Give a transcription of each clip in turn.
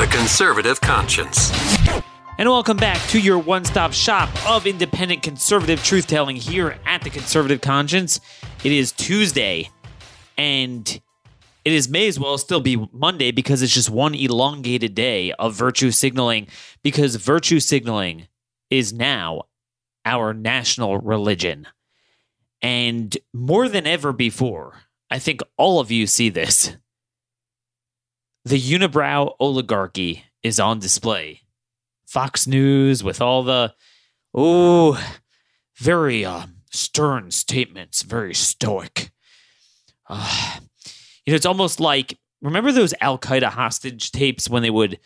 The Conservative Conscience. And welcome back to your one stop shop of independent conservative truth telling here at the Conservative Conscience. It is Tuesday, and it is may as well still be Monday because it's just one elongated day of virtue signaling because virtue signaling is now our national religion. And more than ever before, I think all of you see this. The unibrow oligarchy is on display Fox News with all the oh very uh, stern statements, very stoic. Uh, you know, it's almost like remember those Al Qaeda hostage tapes when they would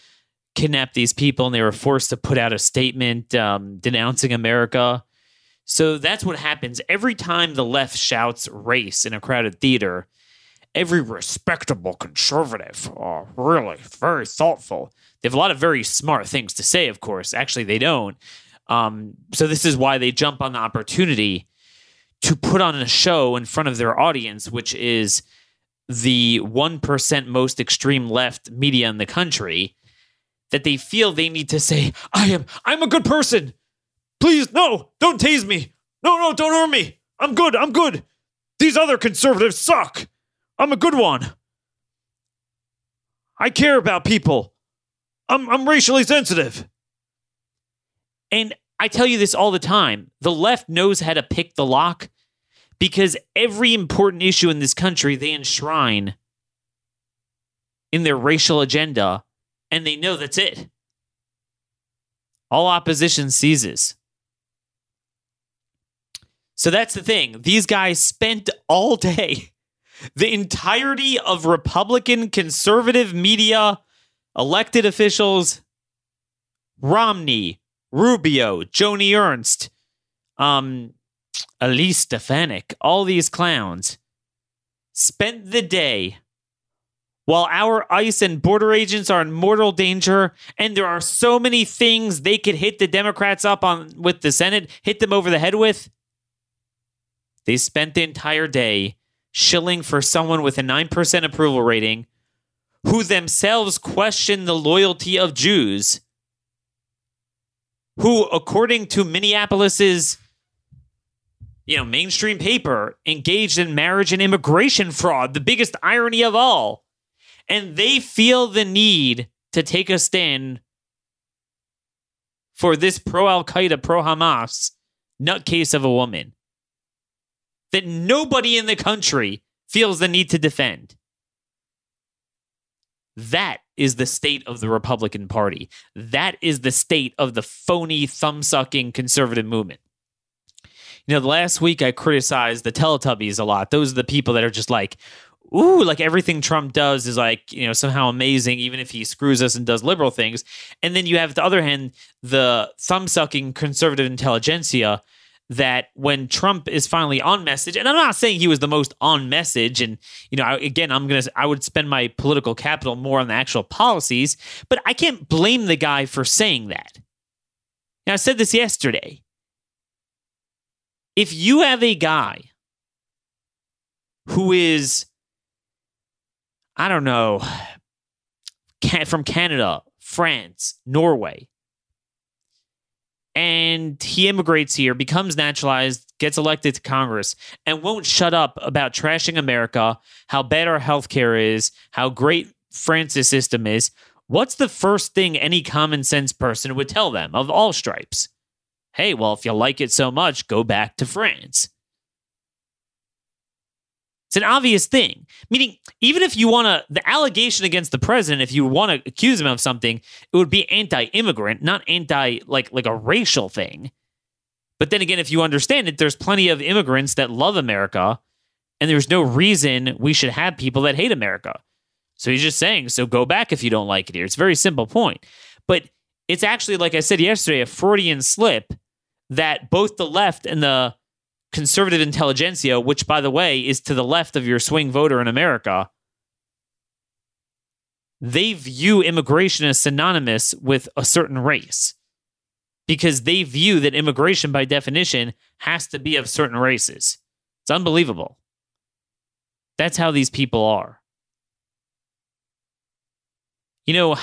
kidnap these people and they were forced to put out a statement um, denouncing America. So that's what happens every time the left shouts race in a crowded theater. Every respectable conservative, oh, really very thoughtful, they have a lot of very smart things to say, of course. Actually, they don't. Um, so this is why they jump on the opportunity to put on a show in front of their audience, which is the 1% most extreme left media in the country, that they feel they need to say, I am, I'm a good person. Please, no, don't tase me. No, no, don't harm me. I'm good. I'm good. These other conservatives suck. I'm a good one. I care about people. I'm, I'm racially sensitive. And I tell you this all the time the left knows how to pick the lock because every important issue in this country they enshrine in their racial agenda, and they know that's it. All opposition seizes. So that's the thing. These guys spent all day, the entirety of Republican conservative media elected officials Romney, Rubio, Joni Ernst, um, Elise Stefanik, all these clowns spent the day while our ICE and border agents are in mortal danger, and there are so many things they could hit the Democrats up on with the Senate, hit them over the head with. They spent the entire day shilling for someone with a 9% approval rating who themselves question the loyalty of Jews, who, according to Minneapolis's you know, mainstream paper engaged in marriage and immigration fraud, the biggest irony of all. And they feel the need to take a stand for this pro Al Qaeda, pro Hamas nutcase of a woman that nobody in the country feels the need to defend. That is the state of the Republican Party. That is the state of the phony, thumb sucking conservative movement. You know, the last week I criticized the Teletubbies a lot. Those are the people that are just like, ooh, like everything Trump does is like, you know, somehow amazing, even if he screws us and does liberal things. And then you have, the other hand, the thumb sucking conservative intelligentsia that when Trump is finally on message, and I'm not saying he was the most on message, and you know, I, again, I'm gonna, I would spend my political capital more on the actual policies, but I can't blame the guy for saying that. Now, I said this yesterday. If you have a guy who is, I don't know, from Canada, France, Norway, and he immigrates here, becomes naturalized, gets elected to Congress, and won't shut up about trashing America, how bad our healthcare is, how great France's system is. What's the first thing any common sense person would tell them of all stripes? Hey, well, if you like it so much, go back to France. It's an obvious thing. Meaning, even if you want to, the allegation against the president, if you want to accuse him of something, it would be anti-immigrant, not anti like like a racial thing. But then again, if you understand it, there's plenty of immigrants that love America, and there's no reason we should have people that hate America. So he's just saying, so go back if you don't like it here. It's a very simple point. But it's actually, like I said yesterday, a Freudian slip that both the left and the conservative intelligentsia, which, by the way, is to the left of your swing voter in America, they view immigration as synonymous with a certain race because they view that immigration, by definition, has to be of certain races. It's unbelievable. That's how these people are. You know,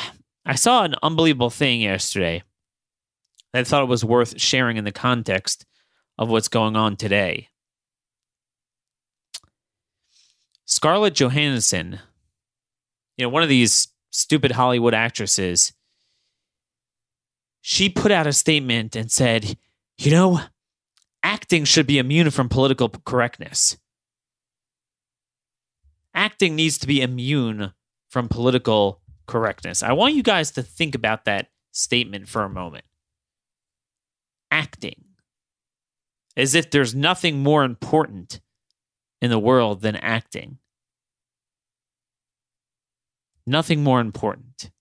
I saw an unbelievable thing yesterday. I thought it was worth sharing in the context of what's going on today. Scarlett Johansson, you know, one of these stupid Hollywood actresses, she put out a statement and said, you know, acting should be immune from political correctness. Acting needs to be immune from political correctness. I want you guys to think about that statement for a moment. Acting. As if there's nothing more important in the world than acting. Nothing more important.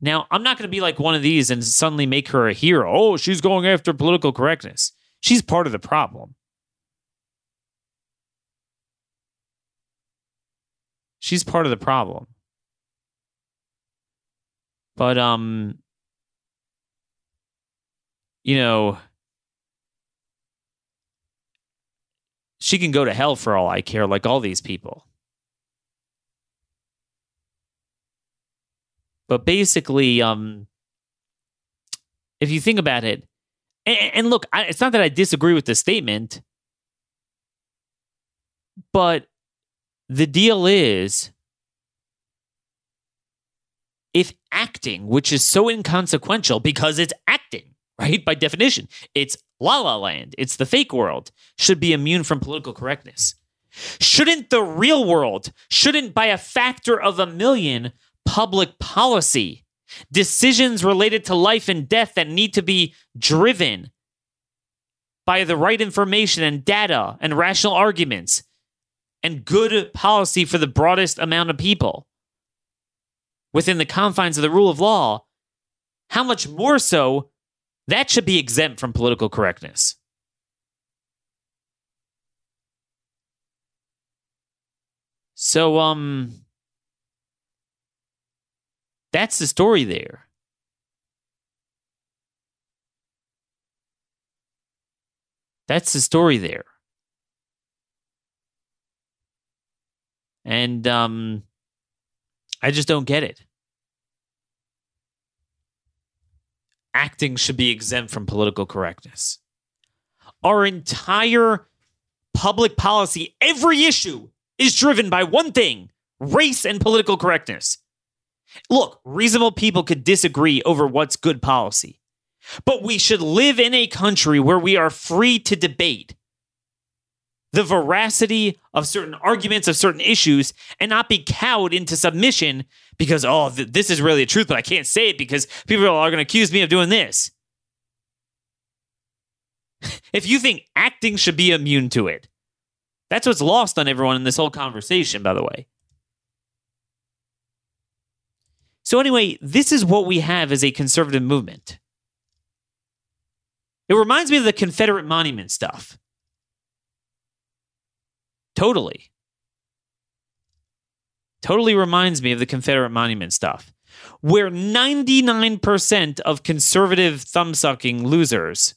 Now, I'm not going to be like one of these and suddenly make her a hero. Oh, she's going after political correctness. She's part of the problem. She's part of the problem. But um you know she can go to hell for all I care like all these people. But basically um if you think about it and, and look, I, it's not that I disagree with the statement, but the deal is if acting, which is so inconsequential because it's acting, right? By definition, it's la la land, it's the fake world, should be immune from political correctness. Shouldn't the real world, shouldn't by a factor of a million, public policy, decisions related to life and death that need to be driven by the right information and data and rational arguments and good policy for the broadest amount of people within the confines of the rule of law, how much more so that should be exempt from political correctness. So, um, that's the story there. That's the story there. And um, I just don't get it. Acting should be exempt from political correctness. Our entire public policy, every issue is driven by one thing race and political correctness. Look, reasonable people could disagree over what's good policy, but we should live in a country where we are free to debate the veracity of certain arguments of certain issues and not be cowed into submission because oh th- this is really the truth but i can't say it because people are going to accuse me of doing this. If you think acting should be immune to it that's what's lost on everyone in this whole conversation by the way. So anyway this is what we have as a conservative movement. It reminds me of the confederate monument stuff Totally. Totally reminds me of the Confederate monument stuff, where 99% of conservative thumbsucking losers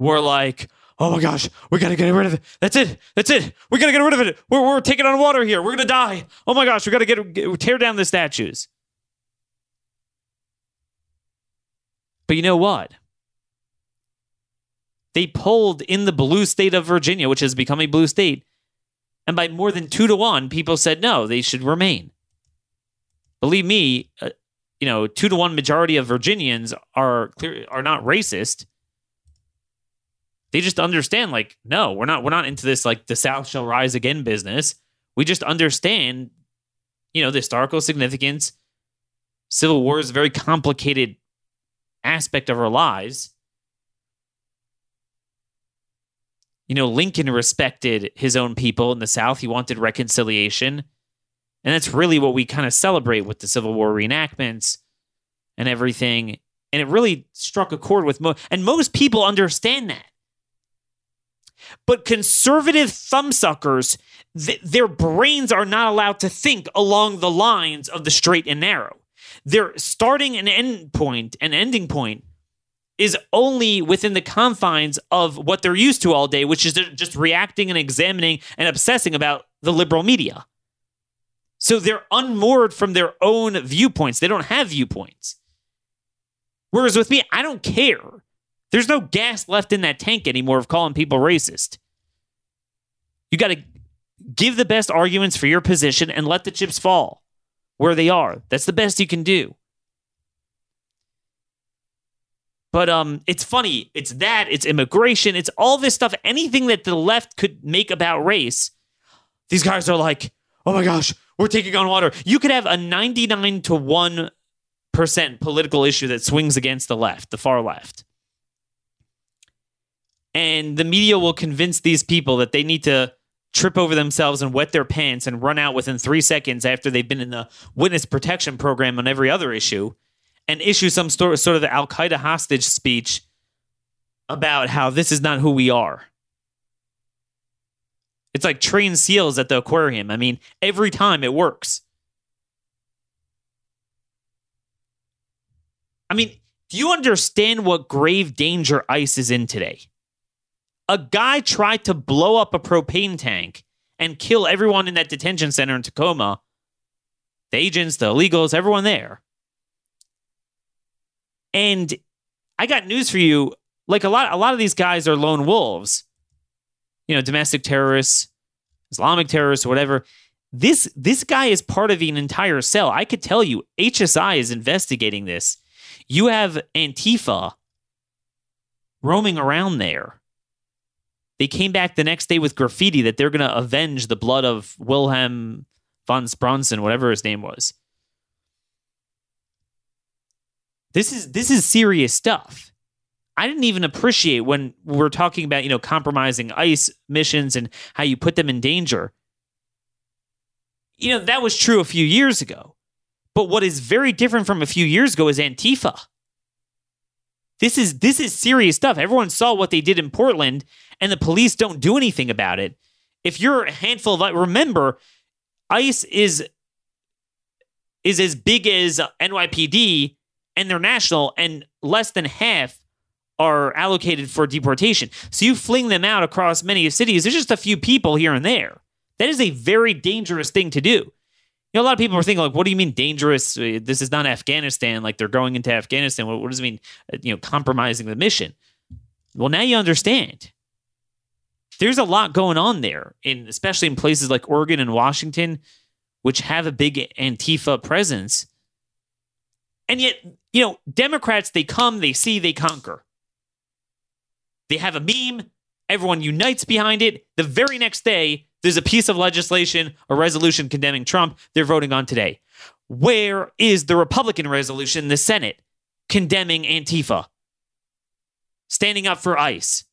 were like, oh my gosh, we gotta get rid of it. That's it. That's it. We gotta get rid of it. We're, we're taking on water here. We're gonna die. Oh my gosh, we gotta get, get tear down the statues. But you know what? They polled in the blue state of Virginia, which has become a blue state, and by more than two to one, people said no, they should remain. Believe me, uh, you know, two to one majority of Virginians are clear are not racist. They just understand, like, no, we're not we're not into this like the South shall rise again business. We just understand, you know, the historical significance. Civil War is a very complicated aspect of our lives. You know, Lincoln respected his own people in the South. He wanted reconciliation. And that's really what we kind of celebrate with the Civil War reenactments and everything. And it really struck a chord with most, and most people understand that. But conservative thumbsuckers, th- their brains are not allowed to think along the lines of the straight and narrow. Their starting and end point and ending point is only within the confines of what they're used to all day, which is just reacting and examining and obsessing about the liberal media. So they're unmoored from their own viewpoints. They don't have viewpoints. Whereas with me, I don't care. There's no gas left in that tank anymore of calling people racist. You got to give the best arguments for your position and let the chips fall where they are. That's the best you can do. But um, it's funny. It's that. It's immigration. It's all this stuff. Anything that the left could make about race, these guys are like, "Oh my gosh, we're taking on water." You could have a ninety-nine to one percent political issue that swings against the left, the far left, and the media will convince these people that they need to trip over themselves and wet their pants and run out within three seconds after they've been in the witness protection program on every other issue and issue some sort of the Al Qaeda hostage speech about how this is not who we are. It's like trained seals at the aquarium. I mean, every time it works. I mean, do you understand what grave danger ICE is in today? A guy tried to blow up a propane tank and kill everyone in that detention center in Tacoma the agents, the illegals, everyone there. And I got news for you. Like a lot, a lot of these guys are lone wolves. You know, domestic terrorists, Islamic terrorists, whatever. This this guy is part of an entire cell. I could tell you, HSI is investigating this. You have Antifa roaming around there. They came back the next day with graffiti that they're going to avenge the blood of Wilhelm von Bronson, whatever his name was. This is this is serious stuff. I didn't even appreciate when we're talking about, you know, compromising ICE missions and how you put them in danger. You know, that was true a few years ago. But what is very different from a few years ago is Antifa. This is this is serious stuff. Everyone saw what they did in Portland and the police don't do anything about it. If you're a handful of remember, ICE is is as big as NYPD and they're national, and less than half are allocated for deportation. So you fling them out across many cities. There's just a few people here and there. That is a very dangerous thing to do. You know, a lot of people are thinking, like, what do you mean dangerous? This is not Afghanistan. Like, they're going into Afghanistan. What, what does it mean, uh, you know, compromising the mission? Well, now you understand. There's a lot going on there, in especially in places like Oregon and Washington, which have a big Antifa presence. And yet, you know, Democrats, they come, they see, they conquer. They have a meme, everyone unites behind it. The very next day, there's a piece of legislation, a resolution condemning Trump they're voting on today. Where is the Republican resolution in the Senate condemning Antifa? Standing up for ICE,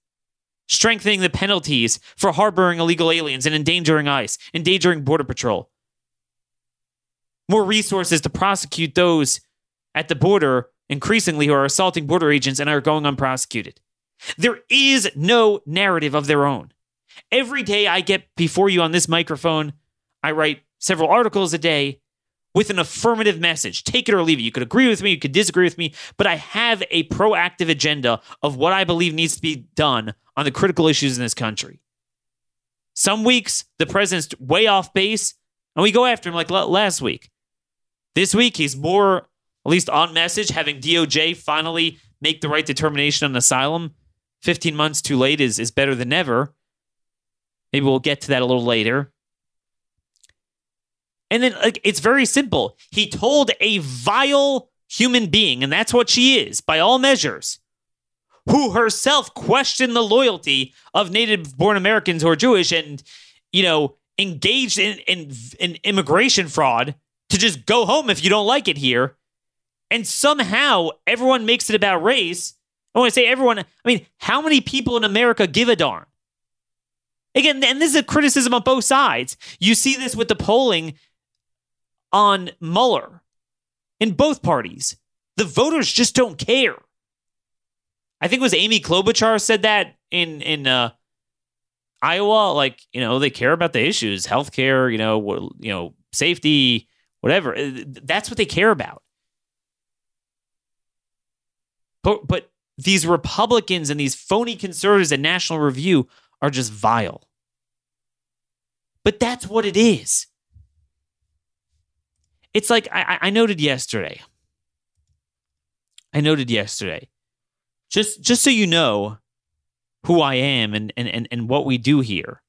strengthening the penalties for harboring illegal aliens and endangering ICE, endangering Border Patrol. More resources to prosecute those at the border increasingly who are assaulting border agents and are going unprosecuted. There is no narrative of their own. Every day I get before you on this microphone, I write several articles a day with an affirmative message. Take it or leave it. You could agree with me, you could disagree with me, but I have a proactive agenda of what I believe needs to be done on the critical issues in this country. Some weeks, the president's way off base, and we go after him like last week. This week, he's more at least on message, having DOJ finally make the right determination on asylum 15 months too late is, is better than never. Maybe we'll get to that a little later. And then like, it's very simple. He told a vile human being, and that's what she is by all measures, who herself questioned the loyalty of native born Americans who are Jewish and, you know, engaged in, in, in immigration fraud to just go home if you don't like it here and somehow everyone makes it about race. I want to say everyone, I mean, how many people in America give a darn? Again, and this is a criticism on both sides. You see this with the polling on Mueller in both parties. The voters just don't care. I think it was Amy Klobuchar said that in in uh, Iowa. Like you know they care about the issues, healthcare, you know, you know, safety, whatever. That's what they care about. But but these Republicans and these phony conservatives at National Review are just vile. But that's what it is. It's like I, I noted yesterday. I noted yesterday. Just just so you know who I am and and and, and what we do here.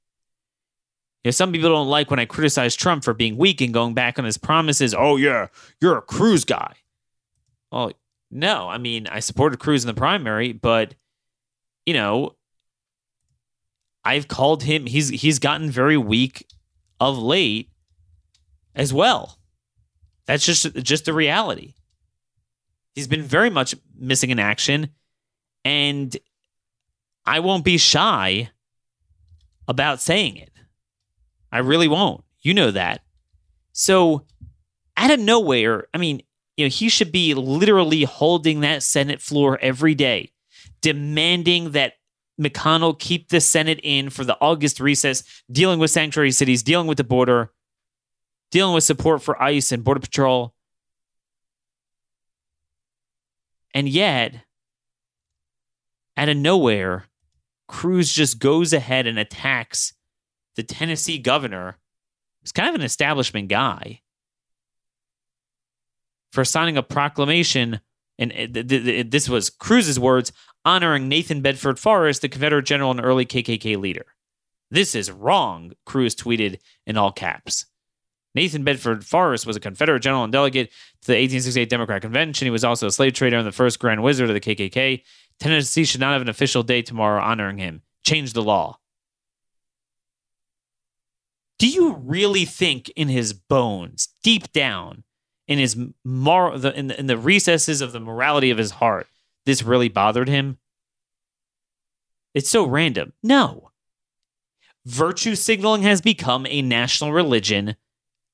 You know, some people don't like when I criticize Trump for being weak and going back on his promises. Oh yeah, you're a Cruz guy. Well, no, I mean I supported Cruz in the primary, but you know, I've called him. He's he's gotten very weak of late as well. That's just just the reality. He's been very much missing in action, and I won't be shy about saying it. I really won't. You know that. So, out of nowhere, I mean, you know, he should be literally holding that Senate floor every day, demanding that McConnell keep the Senate in for the August recess, dealing with sanctuary cities, dealing with the border, dealing with support for ICE and Border Patrol. And yet, out of nowhere, Cruz just goes ahead and attacks the Tennessee governor, who's kind of an establishment guy, for signing a proclamation. And this was Cruz's words honoring Nathan Bedford Forrest, the Confederate general and early KKK leader. This is wrong, Cruz tweeted in all caps. Nathan Bedford Forrest was a Confederate general and delegate to the 1868 Democrat Convention. He was also a slave trader and the first Grand Wizard of the KKK. Tennessee should not have an official day tomorrow honoring him. Change the law. Do you really think in his bones, deep down, in his mor- the, in, the, in the recesses of the morality of his heart, this really bothered him? It's so random. No. Virtue signaling has become a national religion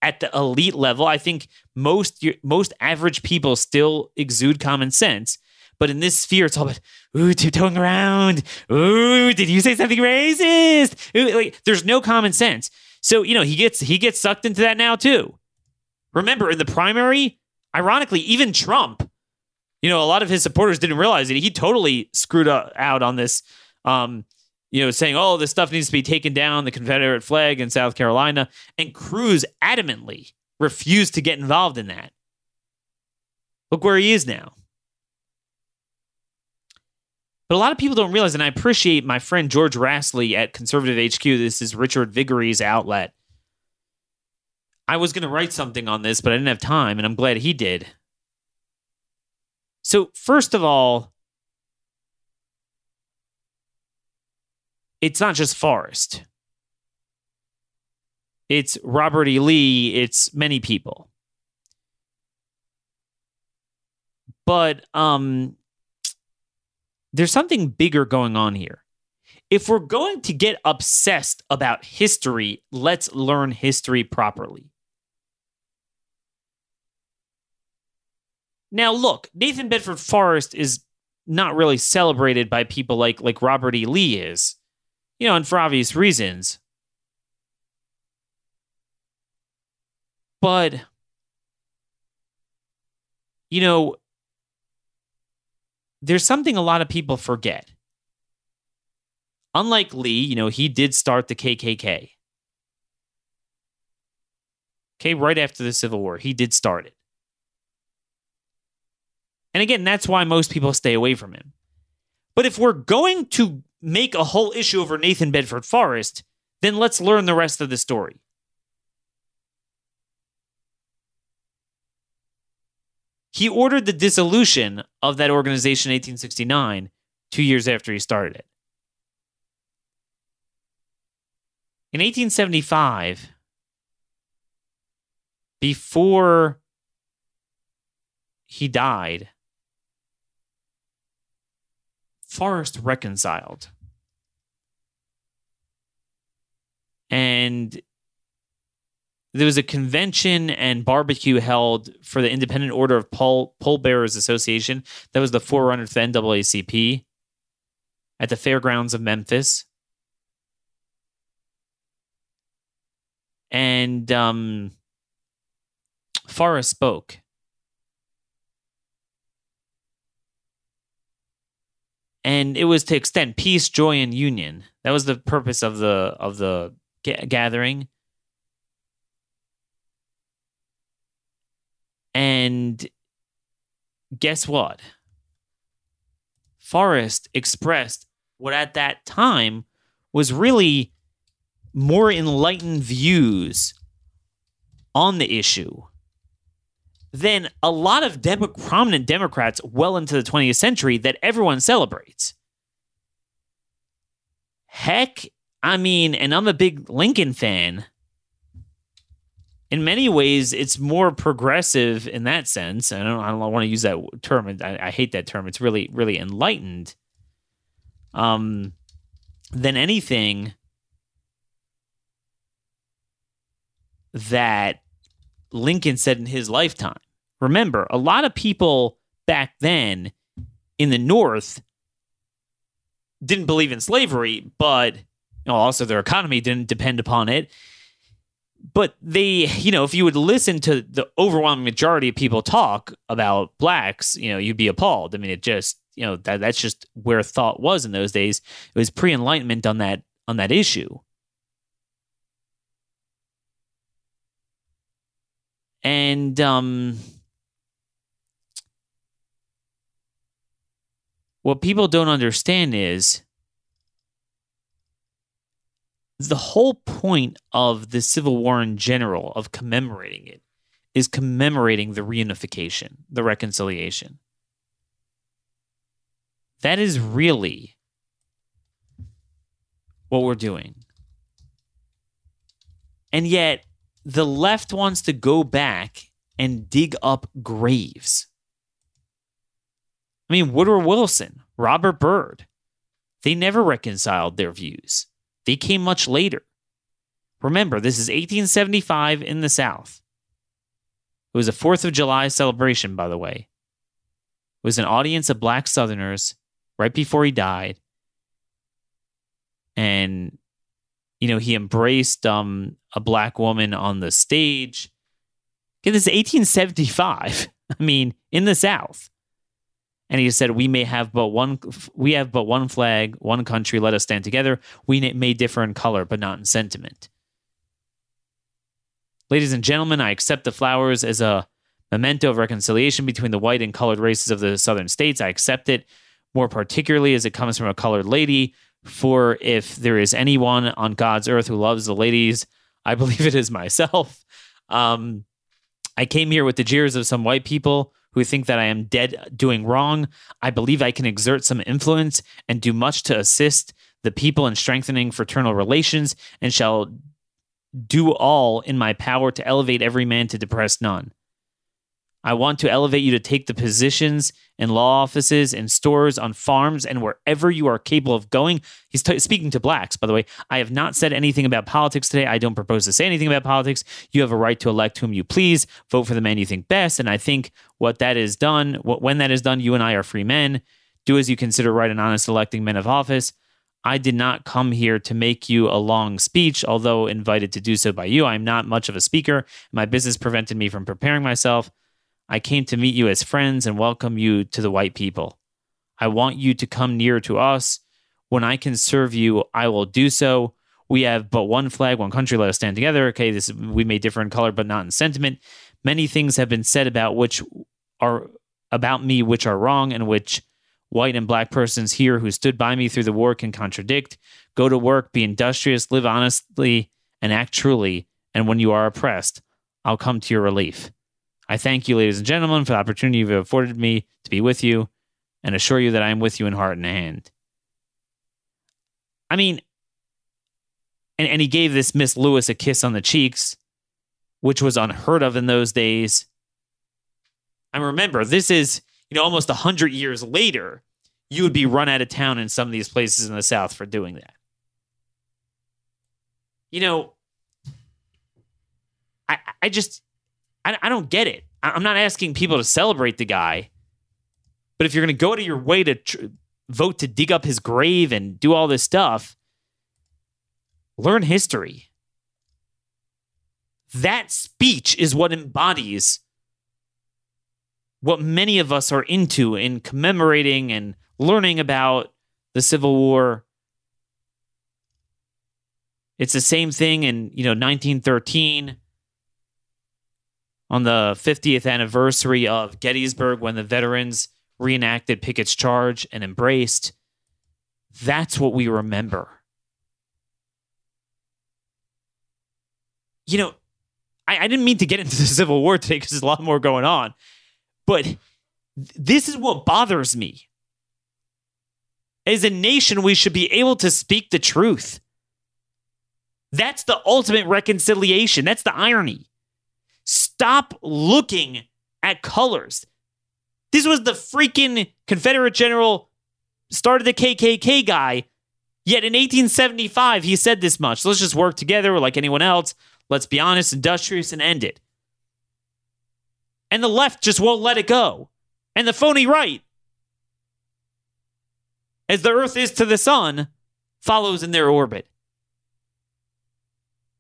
at the elite level. I think most most average people still exude common sense, but in this sphere, it's all about ooh tiptoeing around. Ooh, did you say something racist? Ooh, like, there's no common sense. So you know he gets he gets sucked into that now too. Remember in the primary, ironically, even Trump, you know, a lot of his supporters didn't realize it. He totally screwed out on this. Um, you know, saying, "Oh, this stuff needs to be taken down," the Confederate flag in South Carolina, and Cruz adamantly refused to get involved in that. Look where he is now. But a lot of people don't realize, and I appreciate my friend George Rasley at Conservative HQ. This is Richard Viguerie's outlet. I was going to write something on this, but I didn't have time, and I'm glad he did. So, first of all, it's not just Forrest. It's Robert E. Lee. It's many people. But um, there's something bigger going on here. If we're going to get obsessed about history, let's learn history properly. Now, look, Nathan Bedford Forrest is not really celebrated by people like like Robert E. Lee is, you know, and for obvious reasons. But you know, there's something a lot of people forget. Unlike Lee, you know, he did start the KKK. Okay, right after the Civil War, he did start it. And again, that's why most people stay away from him. But if we're going to make a whole issue over Nathan Bedford Forrest, then let's learn the rest of the story. He ordered the dissolution of that organization in 1869, two years after he started it. In 1875, before he died, Forrest reconciled. And there was a convention and barbecue held for the Independent Order of Pole, Bearers Association. That was the forerunner to the NAACP at the fairgrounds of Memphis. And um, Forrest spoke. And it was to extend peace, joy, and union. That was the purpose of the of the ga- gathering. And guess what? Forrest expressed what at that time was really more enlightened views on the issue than a lot of prominent Democrats well into the 20th century that everyone celebrates. Heck, I mean, and I'm a big Lincoln fan. In many ways, it's more progressive in that sense. I don't, I don't want to use that term. I, I hate that term. It's really, really enlightened. Um, than anything that Lincoln said in his lifetime. Remember, a lot of people back then in the North didn't believe in slavery, but you know, also their economy didn't depend upon it. But they, you know, if you would listen to the overwhelming majority of people talk about blacks, you know, you'd be appalled. I mean, it just, you know, that that's just where thought was in those days. It was pre-enlightenment on that on that issue. And um, what people don't understand is the whole point of the Civil War in general, of commemorating it, is commemorating the reunification, the reconciliation. That is really what we're doing. And yet, the left wants to go back and dig up graves. I mean, Woodrow Wilson, Robert Byrd, they never reconciled their views. They came much later. Remember, this is 1875 in the South. It was a 4th of July celebration, by the way. It was an audience of black Southerners right before he died. And you know, he embraced um, a black woman on the stage. Again, this is 1875. I mean, in the South. And he said, "We may have but one. We have but one flag, one country. Let us stand together. We may differ in color, but not in sentiment." Ladies and gentlemen, I accept the flowers as a memento of reconciliation between the white and colored races of the southern states. I accept it more particularly as it comes from a colored lady for if there is anyone on God's earth who loves the ladies, I believe it is myself. Um, I came here with the jeers of some white people who think that I am dead doing wrong. I believe I can exert some influence and do much to assist the people in strengthening fraternal relations and shall do all in my power to elevate every man to depress none. I want to elevate you to take the positions in law offices, in stores, on farms, and wherever you are capable of going. He's t- speaking to blacks, by the way. I have not said anything about politics today. I don't propose to say anything about politics. You have a right to elect whom you please. Vote for the man you think best. And I think what that is done, what, when that is done, you and I are free men. Do as you consider right and honest electing men of office. I did not come here to make you a long speech, although invited to do so by you. I'm not much of a speaker. My business prevented me from preparing myself. I came to meet you as friends and welcome you to the white people. I want you to come near to us. When I can serve you, I will do so. We have but one flag, one country. Let us stand together. Okay, this we may differ in color, but not in sentiment. Many things have been said about which are about me, which are wrong, and which white and black persons here who stood by me through the war can contradict. Go to work, be industrious, live honestly, and act truly. And when you are oppressed, I'll come to your relief. I thank you, ladies and gentlemen, for the opportunity you've afforded me to be with you and assure you that I am with you in heart and hand. I mean, and, and he gave this Miss Lewis a kiss on the cheeks, which was unheard of in those days. And remember, this is, you know, almost 100 years later, you would be run out of town in some of these places in the South for doing that. You know, I, I just, I, I don't get it. I- I'm not asking people to celebrate the guy, but if you're going to go to your way to tr- vote to dig up his grave and do all this stuff, learn history. That speech is what embodies what many of us are into in commemorating and learning about the Civil War. It's the same thing in, you know, 1913 on the 50th anniversary of Gettysburg when the veterans reenacted Pickett's charge and embraced. That's what we remember. You know, I, I didn't mean to get into the Civil War today because there's a lot more going on, but th- this is what bothers me. As a nation, we should be able to speak the truth. That's the ultimate reconciliation. That's the irony. Stop looking at colors. This was the freaking Confederate general, started the KKK guy. Yet in 1875, he said this much let's just work together like anyone else. Let's be honest, industrious, and end it. And the left just won't let it go. And the phony right, as the earth is to the sun, follows in their orbit.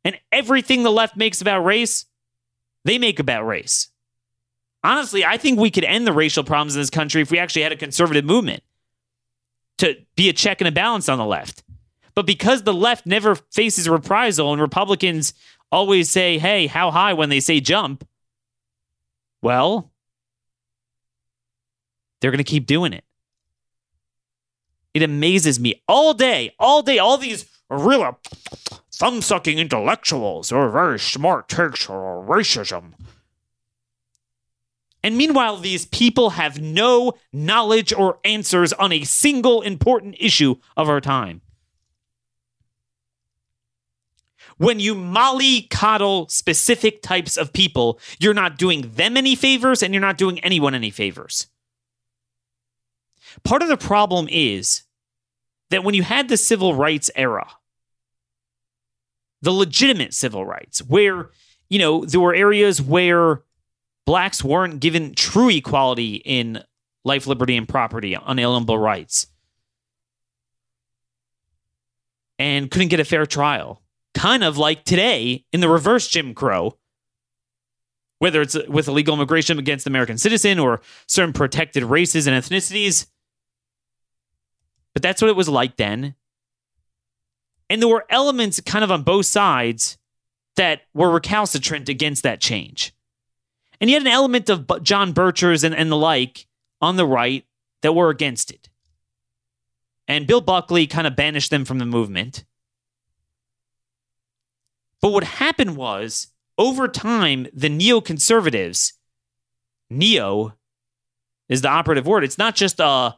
And everything the left makes about race, they make about race. Honestly, I think we could end the racial problems in this country if we actually had a conservative movement to be a check and a balance on the left. But because the left never faces reprisal and Republicans always say, hey, how high when they say jump, well, they're going to keep doing it. It amazes me all day, all day, all these real thumb sucking intellectuals who are very smart takes on racism. And meanwhile, these people have no knowledge or answers on a single important issue of our time. When you mollycoddle specific types of people, you're not doing them any favors and you're not doing anyone any favors. Part of the problem is that when you had the civil rights era, the legitimate civil rights, where, you know, there were areas where blacks weren't given true equality in life, liberty, and property, unalienable rights, and couldn't get a fair trial. Kind of like today in the reverse Jim Crow, whether it's with illegal immigration against American citizen or certain protected races and ethnicities. But that's what it was like then. And there were elements kind of on both sides that were recalcitrant against that change. And you had an element of John Birchers and, and the like on the right that were against it. And Bill Buckley kind of banished them from the movement. But what happened was, over time, the neoconservatives, neo is the operative word. It's not just a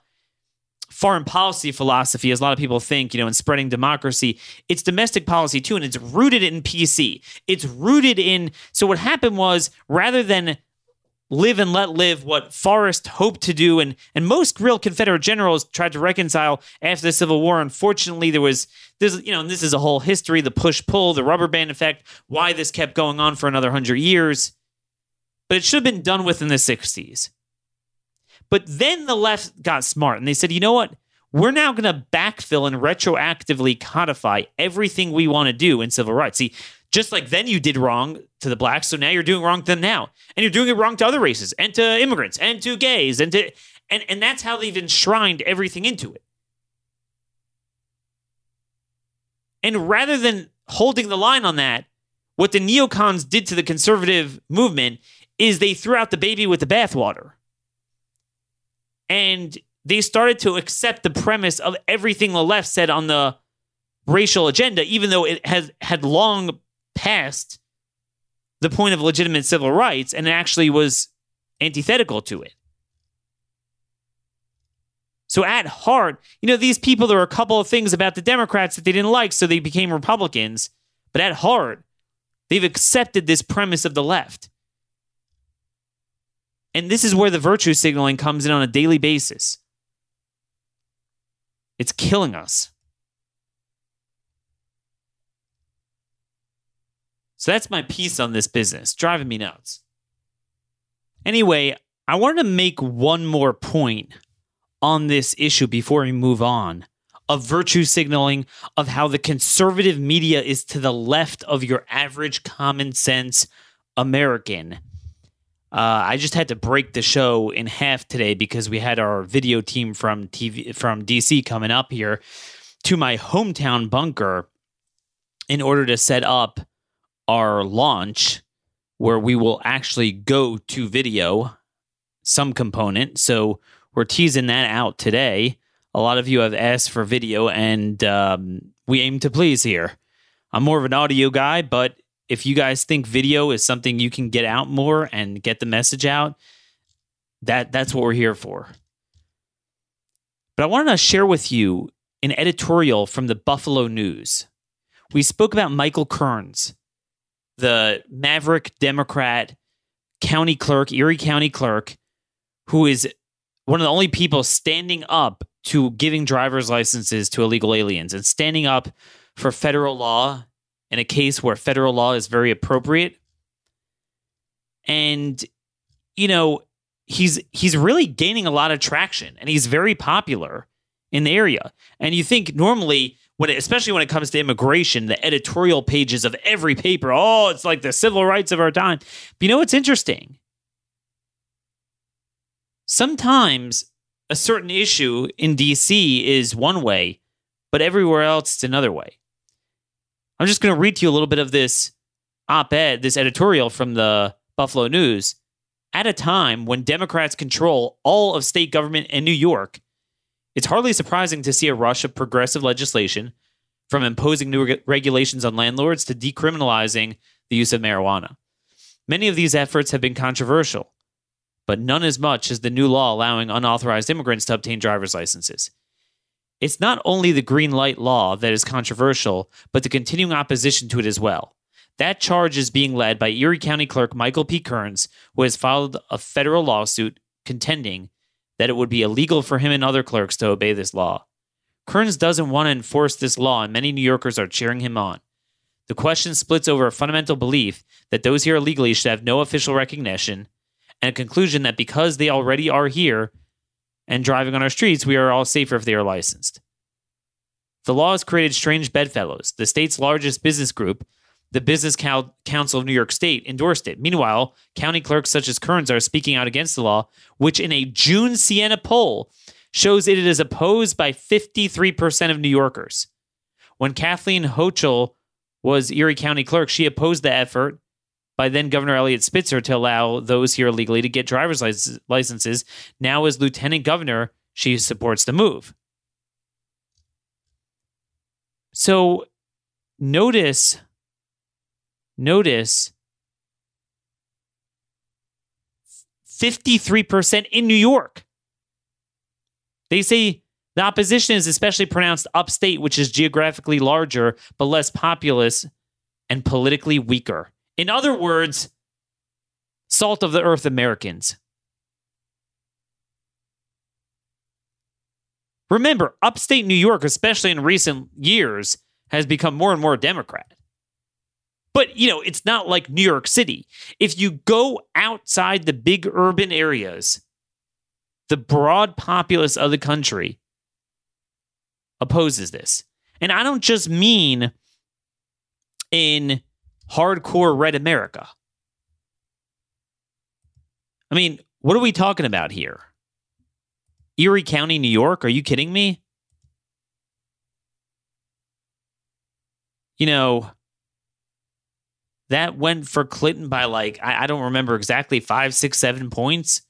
foreign policy philosophy, as a lot of people think, you know, in spreading democracy. It's domestic policy too, and it's rooted in PC. It's rooted in. So what happened was, rather than live and let live what Forrest hoped to do, and and most real Confederate generals tried to reconcile after the Civil War. Unfortunately, there was this, you know, and this is a whole history: the push pull, the rubber band effect, why this kept going on for another hundred years. But it should have been done with in the '60s. But then the left got smart and they said, you know what? We're now going to backfill and retroactively codify everything we want to do in civil rights. See, just like then you did wrong to the blacks, so now you're doing wrong to them now. And you're doing it wrong to other races and to immigrants and to gays and to and, and that's how they've enshrined everything into it. And rather than holding the line on that, what the neocons did to the conservative movement is they threw out the baby with the bathwater and they started to accept the premise of everything the left said on the racial agenda, even though it has had long passed the point of legitimate civil rights and actually was antithetical to it. So at heart, you know, these people, there were a couple of things about the Democrats that they didn't like, so they became Republicans. But at heart, they've accepted this premise of the left. And this is where the virtue signaling comes in on a daily basis. It's killing us. So that's my piece on this business, driving me nuts. Anyway, I wanted to make one more point on this issue before we move on of virtue signaling, of how the conservative media is to the left of your average common sense American. Uh, I just had to break the show in half today because we had our video team from TV from DC coming up here to my hometown bunker in order to set up our launch where we will actually go to video some component. So we're teasing that out today. A lot of you have asked for video, and um, we aim to please here. I'm more of an audio guy, but if you guys think video is something you can get out more and get the message out, that that's what we're here for. But I wanted to share with you an editorial from the Buffalo News. We spoke about Michael Kearns, the maverick Democrat county clerk, Erie County clerk, who is one of the only people standing up to giving driver's licenses to illegal aliens and standing up for federal law in a case where federal law is very appropriate. And you know, he's he's really gaining a lot of traction and he's very popular in the area. And you think normally when it, especially when it comes to immigration, the editorial pages of every paper, oh, it's like the civil rights of our time. But you know what's interesting? Sometimes a certain issue in DC is one way, but everywhere else it's another way. I'm just going to read to you a little bit of this op ed, this editorial from the Buffalo News. At a time when Democrats control all of state government in New York, it's hardly surprising to see a rush of progressive legislation from imposing new reg- regulations on landlords to decriminalizing the use of marijuana. Many of these efforts have been controversial, but none as much as the new law allowing unauthorized immigrants to obtain driver's licenses. It's not only the green light law that is controversial, but the continuing opposition to it as well. That charge is being led by Erie County Clerk Michael P. Kearns, who has filed a federal lawsuit contending that it would be illegal for him and other clerks to obey this law. Kearns doesn't want to enforce this law, and many New Yorkers are cheering him on. The question splits over a fundamental belief that those here illegally should have no official recognition, and a conclusion that because they already are here, and driving on our streets, we are all safer if they are licensed. The law has created strange bedfellows. The state's largest business group, the Business Council of New York State, endorsed it. Meanwhile, county clerks such as Kearns are speaking out against the law, which in a June Siena poll shows it is opposed by 53% of New Yorkers. When Kathleen Hochul was Erie County clerk, she opposed the effort by then Governor Eliot Spitzer to allow those here illegally to get driver's licenses. Now, as lieutenant governor, she supports the move. So, notice, notice 53% in New York. They say the opposition is especially pronounced upstate, which is geographically larger but less populous and politically weaker. In other words, salt of the earth Americans. Remember, upstate New York, especially in recent years, has become more and more Democrat. But, you know, it's not like New York City. If you go outside the big urban areas, the broad populace of the country opposes this. And I don't just mean in hardcore red America. I mean, what are we talking about here? Erie County, New York? Are you kidding me? You know, that went for Clinton by like, I, I don't remember exactly, five, six, seven points.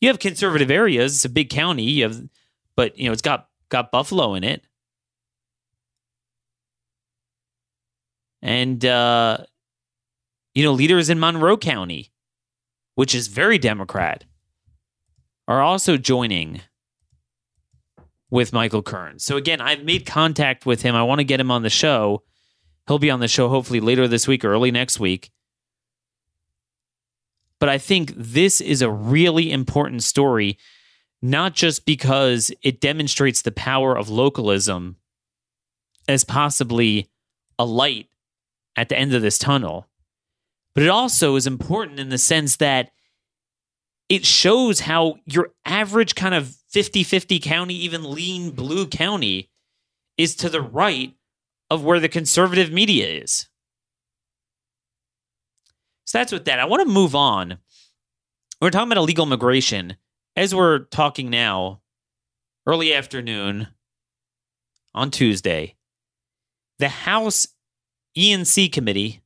You have conservative areas. It's a big county. You have, but you know, it's got got Buffalo in it. And uh, you know leaders in Monroe County, which is very Democrat, are also joining with Michael Kern. So again, I've made contact with him. I want to get him on the show. He'll be on the show hopefully later this week or early next week. But I think this is a really important story, not just because it demonstrates the power of localism as possibly a light at the end of this tunnel. But it also is important in the sense that it shows how your average kind of 50 50 county, even lean blue county, is to the right of where the conservative media is. So that's with that. I want to move on. We're talking about illegal immigration. As we're talking now, early afternoon on Tuesday, the House E&C Committee,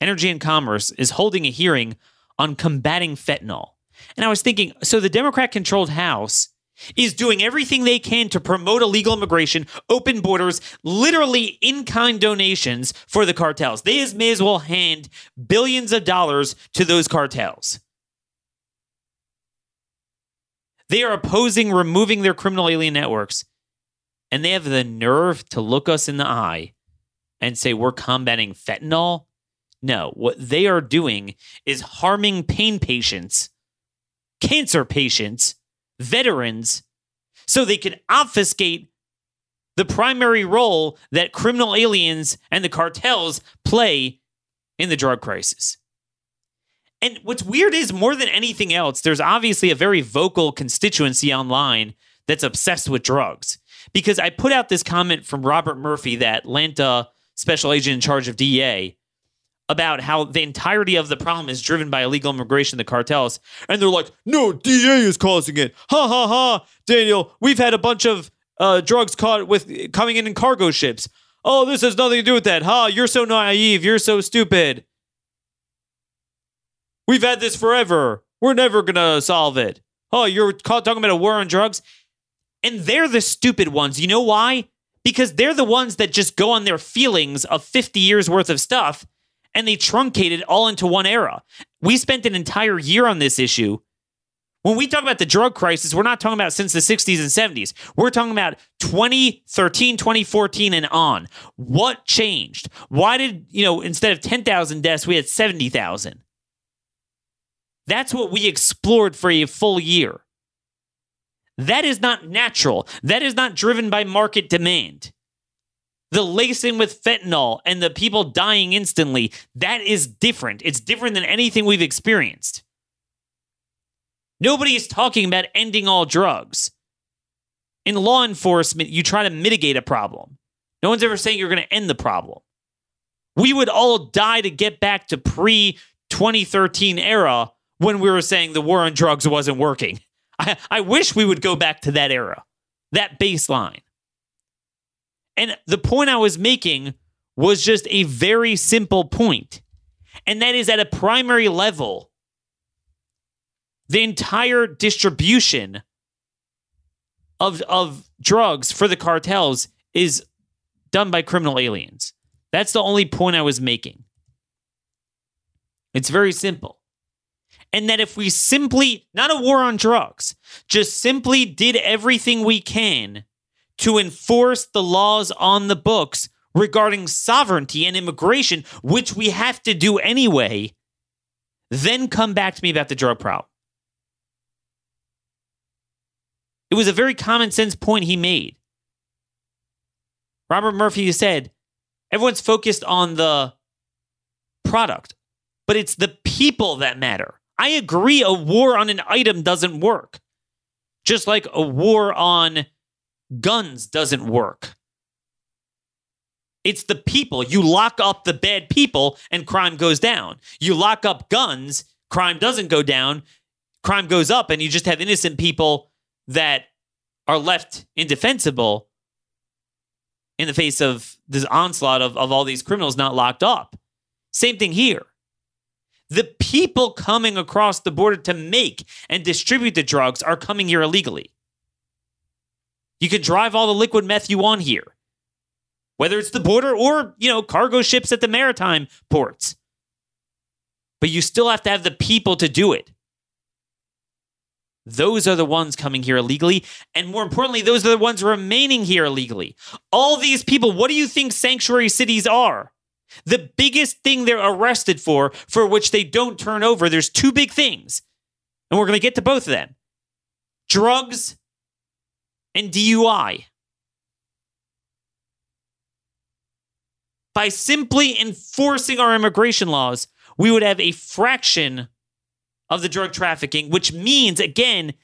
Energy and Commerce, is holding a hearing on combating fentanyl. And I was thinking, so the Democrat controlled House is doing everything they can to promote illegal immigration, open borders, literally in kind donations for the cartels. They may as well hand billions of dollars to those cartels. They are opposing removing their criminal alien networks. And they have the nerve to look us in the eye and say we're combating fentanyl. No, what they are doing is harming pain patients, cancer patients, veterans, so they can obfuscate the primary role that criminal aliens and the cartels play in the drug crisis. And what's weird is more than anything else, there's obviously a very vocal constituency online that's obsessed with drugs. Because I put out this comment from Robert Murphy, that Atlanta special agent in charge of DEA, about how the entirety of the problem is driven by illegal immigration, the cartels. And they're like, no, DEA is causing it. Ha ha ha. Daniel, we've had a bunch of uh, drugs caught with coming in in cargo ships. Oh, this has nothing to do with that. Ha, you're so naive. You're so stupid. We've had this forever. We're never going to solve it. Oh, you're talking about a war on drugs? And they're the stupid ones. You know why? Because they're the ones that just go on their feelings of 50 years worth of stuff and they truncate it all into one era. We spent an entire year on this issue. When we talk about the drug crisis, we're not talking about since the 60s and 70s. We're talking about 2013, 2014 and on. What changed? Why did, you know, instead of 10,000 deaths, we had 70,000? That's what we explored for a full year. That is not natural. That is not driven by market demand. The lacing with fentanyl and the people dying instantly, that is different. It's different than anything we've experienced. Nobody is talking about ending all drugs. In law enforcement, you try to mitigate a problem. No one's ever saying you're going to end the problem. We would all die to get back to pre 2013 era when we were saying the war on drugs wasn't working. I, I wish we would go back to that era, that baseline. And the point I was making was just a very simple point, and that is at a primary level, the entire distribution of, of drugs for the cartels is done by criminal aliens. That's the only point I was making. It's very simple and that if we simply, not a war on drugs, just simply did everything we can to enforce the laws on the books regarding sovereignty and immigration, which we have to do anyway, then come back to me about the drug problem. It was a very common sense point he made. Robert Murphy said, everyone's focused on the product, but it's the people that matter. I agree a war on an item doesn't work. Just like a war on guns doesn't work. It's the people. You lock up the bad people and crime goes down. You lock up guns, crime doesn't go down, crime goes up, and you just have innocent people that are left indefensible in the face of this onslaught of, of all these criminals not locked up. Same thing here. The people coming across the border to make and distribute the drugs are coming here illegally. You can drive all the liquid meth you want here, whether it's the border or, you know, cargo ships at the maritime ports. But you still have to have the people to do it. Those are the ones coming here illegally. And more importantly, those are the ones remaining here illegally. All these people, what do you think sanctuary cities are? The biggest thing they're arrested for, for which they don't turn over, there's two big things. And we're going to get to both of them drugs and DUI. By simply enforcing our immigration laws, we would have a fraction of the drug trafficking, which means again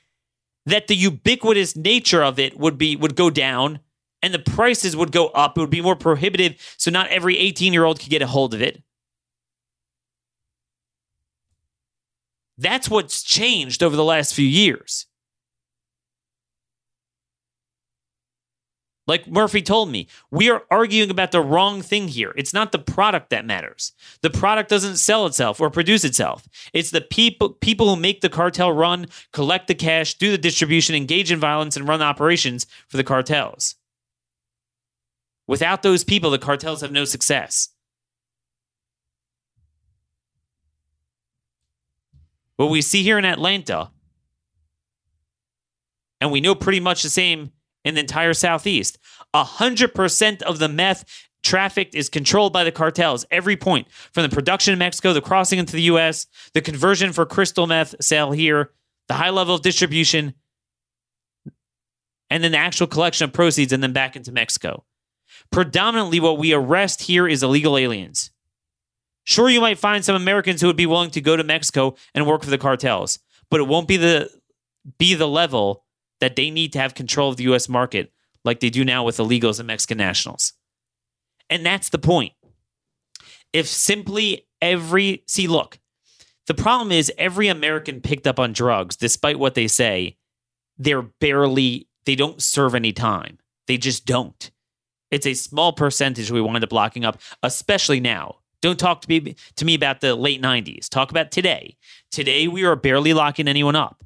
that the ubiquitous nature of it would be would go down and the prices would go up. It would be more prohibitive, so not every 18 year old could get a hold of it. That's what's changed over the last few years. Like Murphy told me, we are arguing about the wrong thing here. It's not the product that matters. The product doesn't sell itself or produce itself. It's the people people who make the cartel run, collect the cash, do the distribution, engage in violence and run operations for the cartels. Without those people, the cartels have no success. What we see here in Atlanta, and we know pretty much the same in the entire Southeast. 100% of the meth trafficked is controlled by the cartels, every point from the production in Mexico, the crossing into the US, the conversion for crystal meth sale here, the high level of distribution, and then the actual collection of proceeds and then back into Mexico. Predominantly, what we arrest here is illegal aliens. Sure, you might find some Americans who would be willing to go to Mexico and work for the cartels, but it won't be the be the level that they need to have control of the US market like they do now with illegals and Mexican nationals. And that's the point. If simply every, see, look, the problem is every American picked up on drugs, despite what they say, they're barely, they don't serve any time. They just don't. It's a small percentage we wind up locking up, especially now. Don't talk to me, to me about the late 90s. Talk about today. Today, we are barely locking anyone up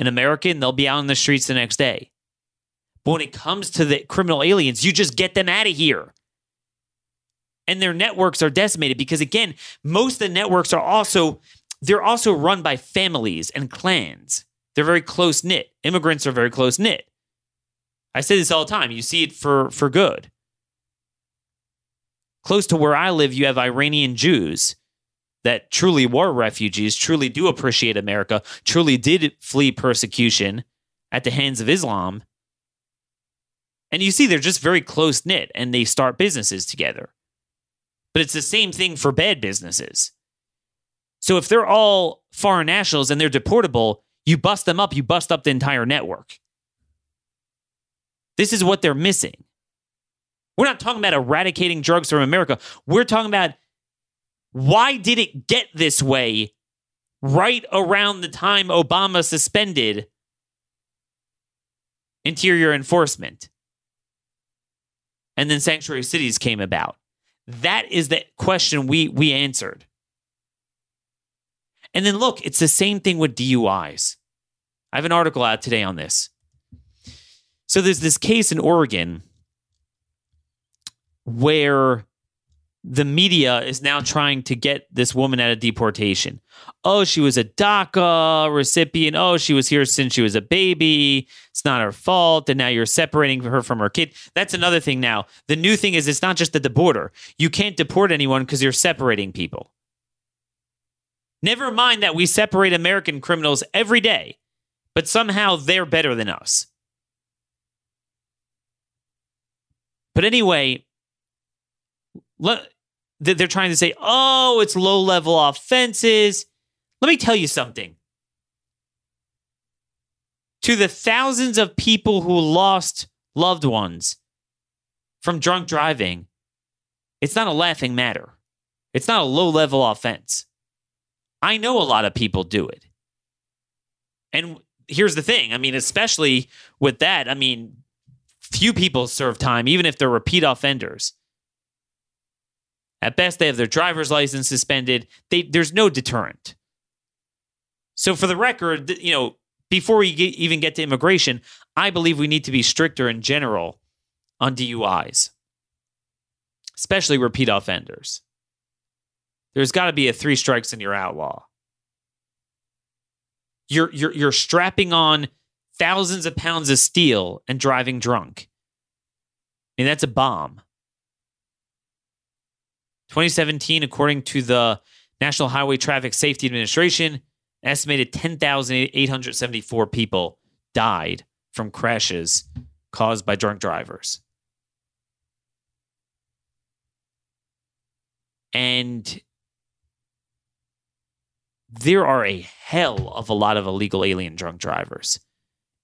an American, they'll be out on the streets the next day. But when it comes to the criminal aliens, you just get them out of here. And their networks are decimated because again, most of the networks are also they're also run by families and clans. They're very close knit. Immigrants are very close knit. I say this all the time. You see it for for good. Close to where I live, you have Iranian Jews that truly were refugees, truly do appreciate America, truly did flee persecution at the hands of Islam. And you see, they're just very close knit and they start businesses together. But it's the same thing for bad businesses. So if they're all foreign nationals and they're deportable, you bust them up, you bust up the entire network. This is what they're missing. We're not talking about eradicating drugs from America. We're talking about why did it get this way right around the time Obama suspended interior enforcement? And then sanctuary cities came about. That is the question we we answered. And then look, it's the same thing with DUIs. I have an article out today on this. So there's this case in Oregon where the media is now trying to get this woman out of deportation. Oh, she was a DACA recipient. Oh, she was here since she was a baby. It's not her fault. And now you're separating her from her kid. That's another thing now. The new thing is it's not just at the border. You can't deport anyone because you're separating people. Never mind that we separate American criminals every day, but somehow they're better than us. But anyway, they're trying to say, oh, it's low level offenses. Let me tell you something. To the thousands of people who lost loved ones from drunk driving, it's not a laughing matter. It's not a low level offense. I know a lot of people do it. And here's the thing I mean, especially with that, I mean, few people serve time, even if they're repeat offenders. At best, they have their driver's license suspended. They, there's no deterrent. So, for the record, you know, before we get, even get to immigration, I believe we need to be stricter in general on DUIs, especially repeat offenders. There's got to be a three strikes and you're outlaw. You're, you're, you're strapping on thousands of pounds of steel and driving drunk. I mean, that's a bomb. 2017, according to the National Highway Traffic Safety Administration, estimated 10,874 people died from crashes caused by drunk drivers. And there are a hell of a lot of illegal alien drunk drivers.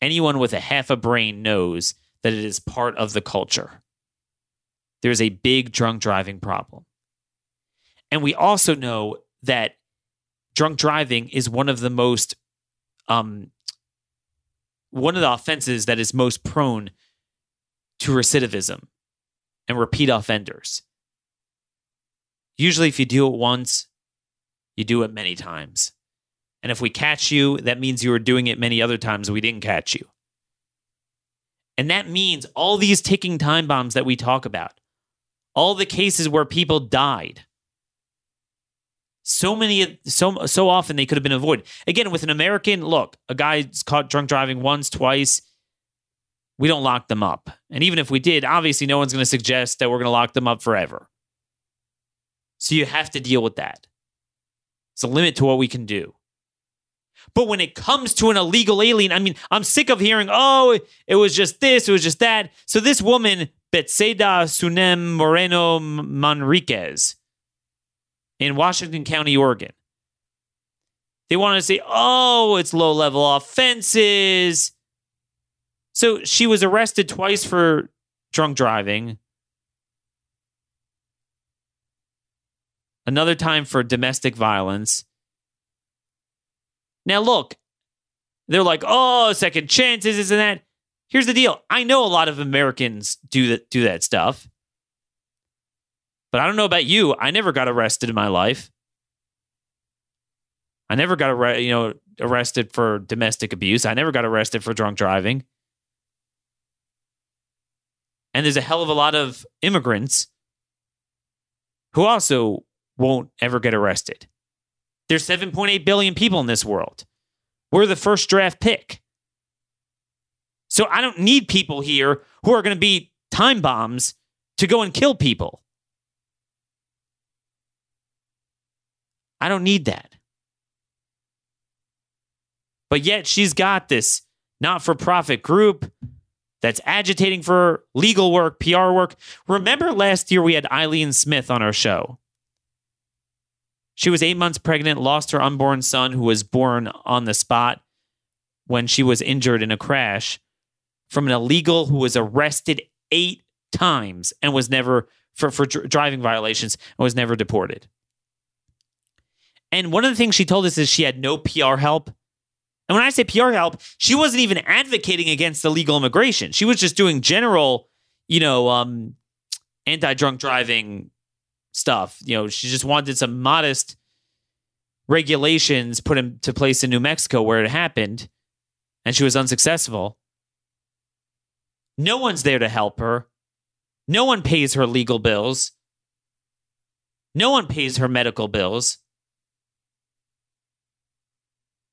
Anyone with a half a brain knows that it is part of the culture. There's a big drunk driving problem. And we also know that drunk driving is one of the most um one of the offenses that is most prone to recidivism and repeat offenders. Usually if you do it once, you do it many times. And if we catch you, that means you were doing it many other times we didn't catch you. And that means all these ticking time bombs that we talk about, all the cases where people died, so many, so so often they could have been avoided. Again, with an American, look, a guy's caught drunk driving once, twice. We don't lock them up, and even if we did, obviously, no one's going to suggest that we're going to lock them up forever. So you have to deal with that. It's a limit to what we can do. But when it comes to an illegal alien, I mean, I'm sick of hearing, oh, it was just this, it was just that. So this woman, Betsaida Sunem Moreno Manriquez, in Washington County, Oregon. They want to say, oh, it's low level offenses. So she was arrested twice for drunk driving, another time for domestic violence. Now, look, they're like, oh, second chances, isn't that? Here's the deal. I know a lot of Americans do that, do that stuff. But I don't know about you. I never got arrested in my life. I never got arre- you know arrested for domestic abuse. I never got arrested for drunk driving. And there's a hell of a lot of immigrants who also won't ever get arrested. There's 7.8 billion people in this world. We're the first draft pick. So I don't need people here who are going to be time bombs to go and kill people. I don't need that. But yet she's got this not for profit group that's agitating for legal work, PR work. Remember last year we had Eileen Smith on our show. She was eight months pregnant, lost her unborn son, who was born on the spot when she was injured in a crash from an illegal who was arrested eight times and was never for, for dr- driving violations and was never deported. And one of the things she told us is she had no PR help. And when I say PR help, she wasn't even advocating against illegal immigration. She was just doing general, you know, um, anti-drunk driving stuff. You know, she just wanted some modest regulations put into place in New Mexico where it happened, and she was unsuccessful. No one's there to help her. No one pays her legal bills. No one pays her medical bills.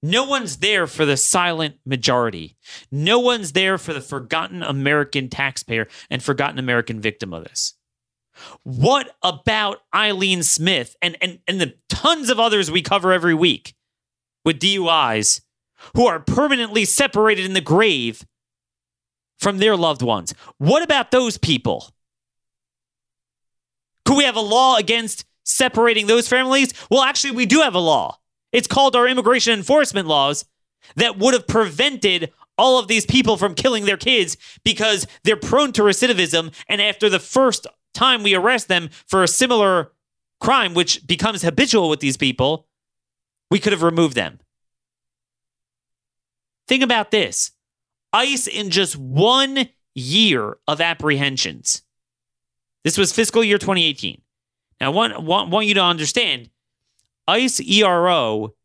No one's there for the silent majority. No one's there for the forgotten American taxpayer and forgotten American victim of this. What about Eileen Smith and, and, and the tons of others we cover every week with DUIs who are permanently separated in the grave from their loved ones? What about those people? Could we have a law against separating those families? Well, actually, we do have a law. It's called our immigration enforcement laws that would have prevented all of these people from killing their kids because they're prone to recidivism. And after the first time we arrest them for a similar crime, which becomes habitual with these people, we could have removed them. Think about this ICE in just one year of apprehensions. This was fiscal year 2018. Now, I want, want, want you to understand ICE ERO,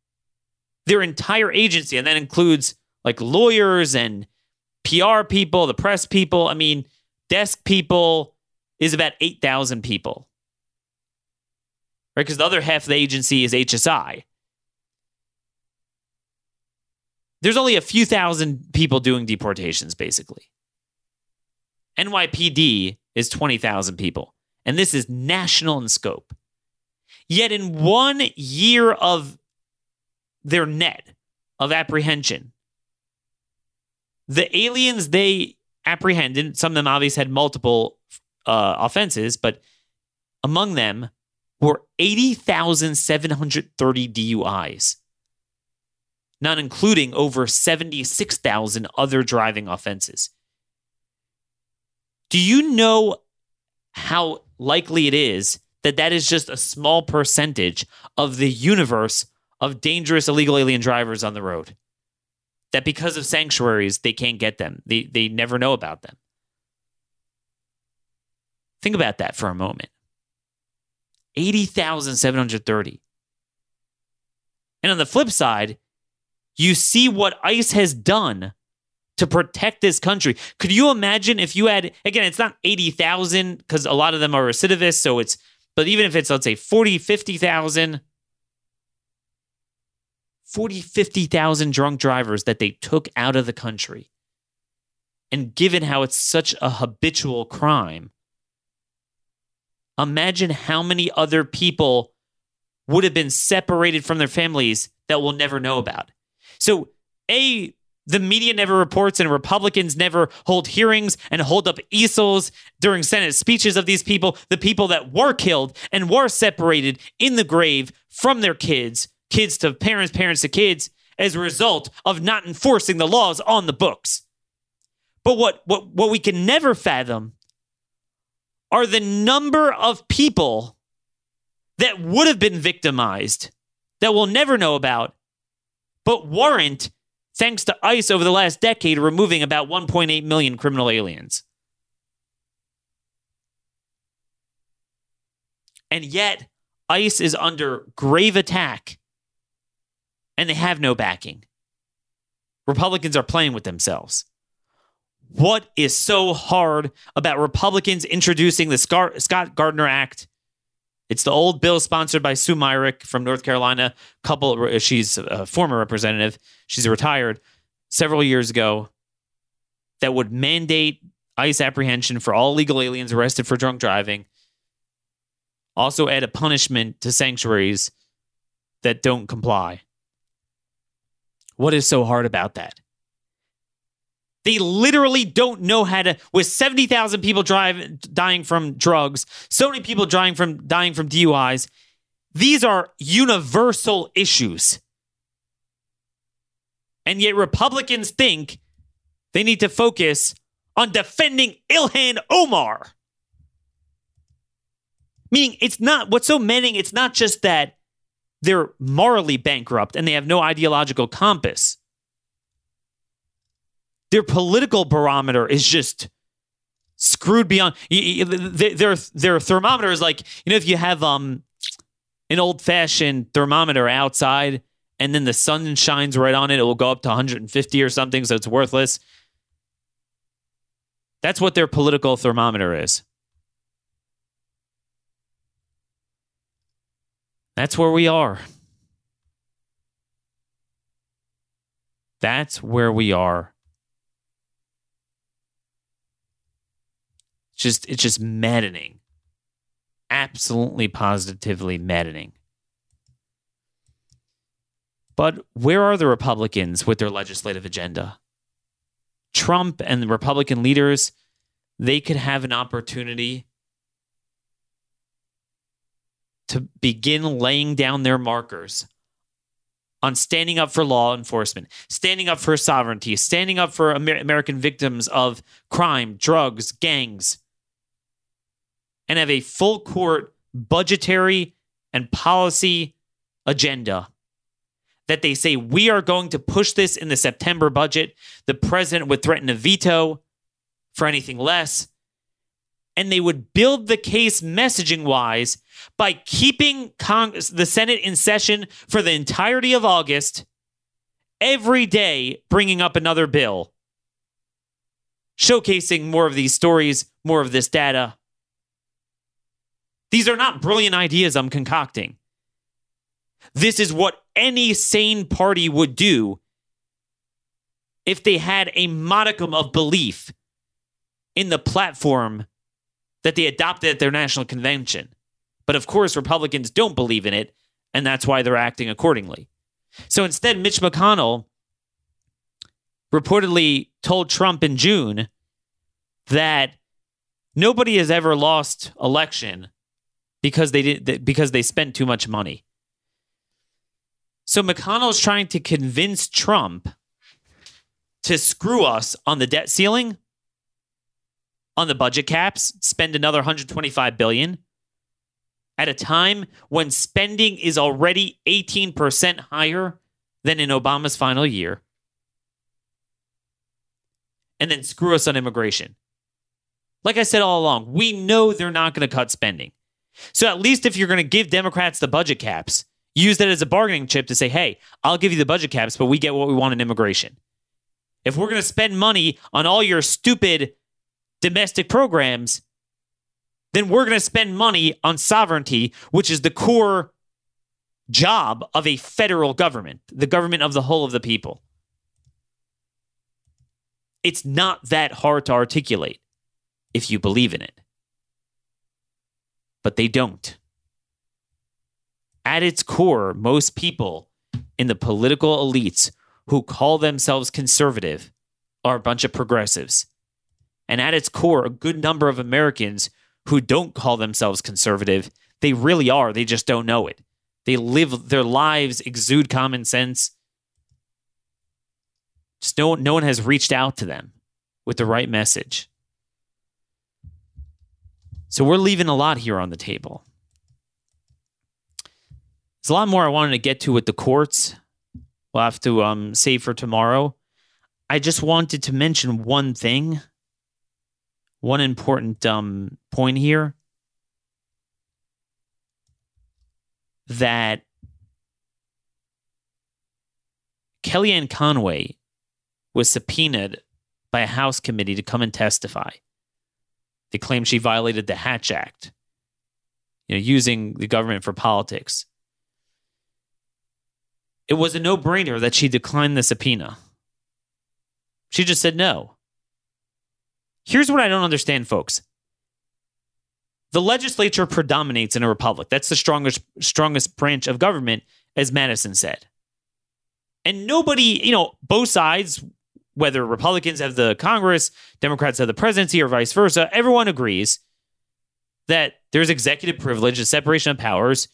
their entire agency, and that includes like lawyers and PR people, the press people, I mean, desk people, is about 8,000 people. Right? Because the other half of the agency is HSI. There's only a few thousand people doing deportations, basically. NYPD is 20,000 people, and this is national in scope. Yet in one year of their net of apprehension, the aliens they apprehended, some of them obviously had multiple uh, offenses, but among them, were 80,730 DUIs, not including over 76,000 other driving offenses. Do you know how likely it is that that is just a small percentage of the universe of dangerous illegal alien drivers on the road? That because of sanctuaries, they can't get them. They, they never know about them. Think about that for a moment 80,730. And on the flip side, you see what ICE has done to protect this country. Could you imagine if you had, again, it's not 80,000 because a lot of them are recidivists. So it's, but even if it's, let's say 40, 50,000, 40, 50,000 drunk drivers that they took out of the country. And given how it's such a habitual crime, imagine how many other people would have been separated from their families that we'll never know about. So, A, the media never reports and Republicans never hold hearings and hold up easels during Senate speeches of these people, the people that were killed and were separated in the grave from their kids, kids to parents, parents to kids, as a result of not enforcing the laws on the books. But what, what, what we can never fathom are the number of people that would have been victimized that we'll never know about, but weren't thanks to ICE over the last decade removing about 1.8 million criminal aliens. And yet, ICE is under grave attack and they have no backing. Republicans are playing with themselves. What is so hard about Republicans introducing the Scott Gardner Act? It's the old bill sponsored by Sue Myrick from North Carolina. Couple, uh, she's a former representative. She's retired several years ago. That would mandate ICE apprehension for all legal aliens arrested for drunk driving. Also, add a punishment to sanctuaries that don't comply. What is so hard about that? They literally don't know how to. With seventy thousand people drive, dying from drugs, so many people dying from dying from DUIs. These are universal issues, and yet Republicans think they need to focus on defending Ilhan Omar. Meaning, it's not what's so meaning. It's not just that they're morally bankrupt and they have no ideological compass their political barometer is just screwed beyond their their thermometer is like you know if you have um an old fashioned thermometer outside and then the sun shines right on it it will go up to 150 or something so it's worthless. That's what their political thermometer is. That's where we are. That's where we are just it's just maddening. Absolutely positively maddening. But where are the Republicans with their legislative agenda? Trump and the Republican leaders, they could have an opportunity to begin laying down their markers on standing up for law enforcement, standing up for sovereignty, standing up for Amer- American victims of crime, drugs, gangs, and have a full court budgetary and policy agenda that they say we are going to push this in the September budget. The president would threaten a veto for anything less. And they would build the case messaging wise by keeping Congress, the Senate in session for the entirety of August, every day bringing up another bill, showcasing more of these stories, more of this data, these are not brilliant ideas I'm concocting. This is what any sane party would do if they had a modicum of belief in the platform that they adopted at their national convention. But of course, Republicans don't believe in it, and that's why they're acting accordingly. So instead, Mitch McConnell reportedly told Trump in June that nobody has ever lost election because they did because they spent too much money. So McConnell's trying to convince Trump to screw us on the debt ceiling, on the budget caps, spend another 125 billion at a time when spending is already 18% higher than in Obama's final year. And then screw us on immigration. Like I said all along, we know they're not going to cut spending. So at least if you're going to give Democrats the budget caps, use that as a bargaining chip to say, hey, I'll give you the budget caps, but we get what we want in immigration. If we're going to spend money on all your stupid domestic programs, then we're going to spend money on sovereignty, which is the core job of a federal government, the government of the whole of the people. It's not that hard to articulate if you believe in it. But they don't at its core, most people in the political elites who call themselves conservative are a bunch of progressives. And at its core, a good number of Americans who don't call themselves conservative, they really are. They just don't know it. They live their lives, exude common sense. Just no, no one has reached out to them with the right message. So we're leaving a lot here on the table. There's a lot more I wanted to get to with the courts. We'll have to um, save for tomorrow. I just wanted to mention one thing, one important um, point here that Kellyanne Conway was subpoenaed by a House committee to come and testify. They claim she violated the Hatch Act, you know, using the government for politics. It was a no brainer that she declined the subpoena. She just said no. Here's what I don't understand, folks. The legislature predominates in a republic. That's the strongest strongest branch of government, as Madison said. And nobody, you know, both sides, whether Republicans have the Congress, Democrats have the presidency, or vice versa, everyone agrees that there's executive privilege, a separation of powers.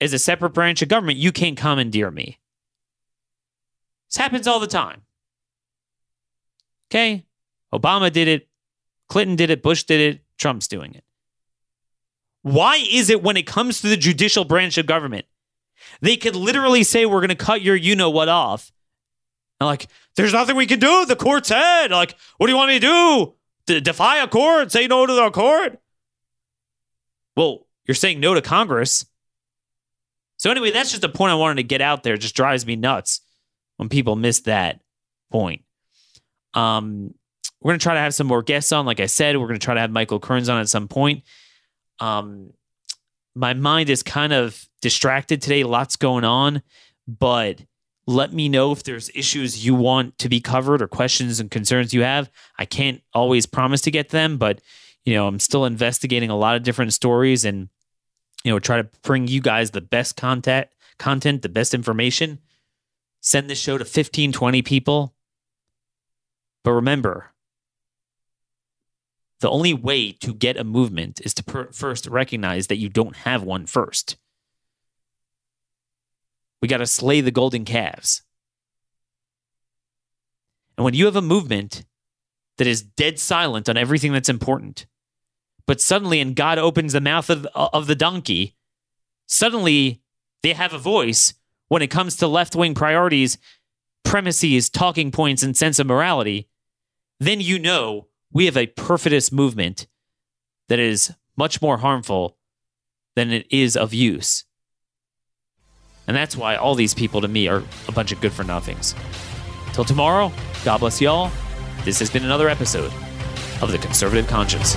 As a separate branch of government, you can't commandeer me. This happens all the time. Okay? Obama did it. Clinton did it. Bush did it. Trump's doing it. Why is it when it comes to the judicial branch of government, they could literally say, we're going to cut your you know what off? And like, there's nothing we can do. The court said, like, what do you want me to do? Defy a court? Say no to the court? Well, you're saying no to Congress. So, anyway, that's just a point I wanted to get out there. It just drives me nuts when people miss that point. Um, we're to try to have some more guests on. Like I said, we're to try to have Michael Kearns on at some point. Um, my mind is kind of distracted today. Lots going on, but let me know if there's issues you want to be covered or questions and concerns you have. I can't always promise to get them, but you know, I'm still investigating a lot of different stories and you know, try to bring you guys the best content, content, the best information send this show to 15, 20 people. But remember, the only way to get a movement is to per- first recognize that you don't have one first. We got to slay the golden calves. And when you have a movement that is dead silent on everything that's important, but suddenly, and God opens the mouth of, of the donkey, suddenly they have a voice when it comes to left wing priorities, premises, talking points, and sense of morality, then you know we have a perfidous movement that is much more harmful than it is of use. And that's why all these people to me are a bunch of good for nothings. Till tomorrow, God bless y'all. This has been another episode of The Conservative Conscience.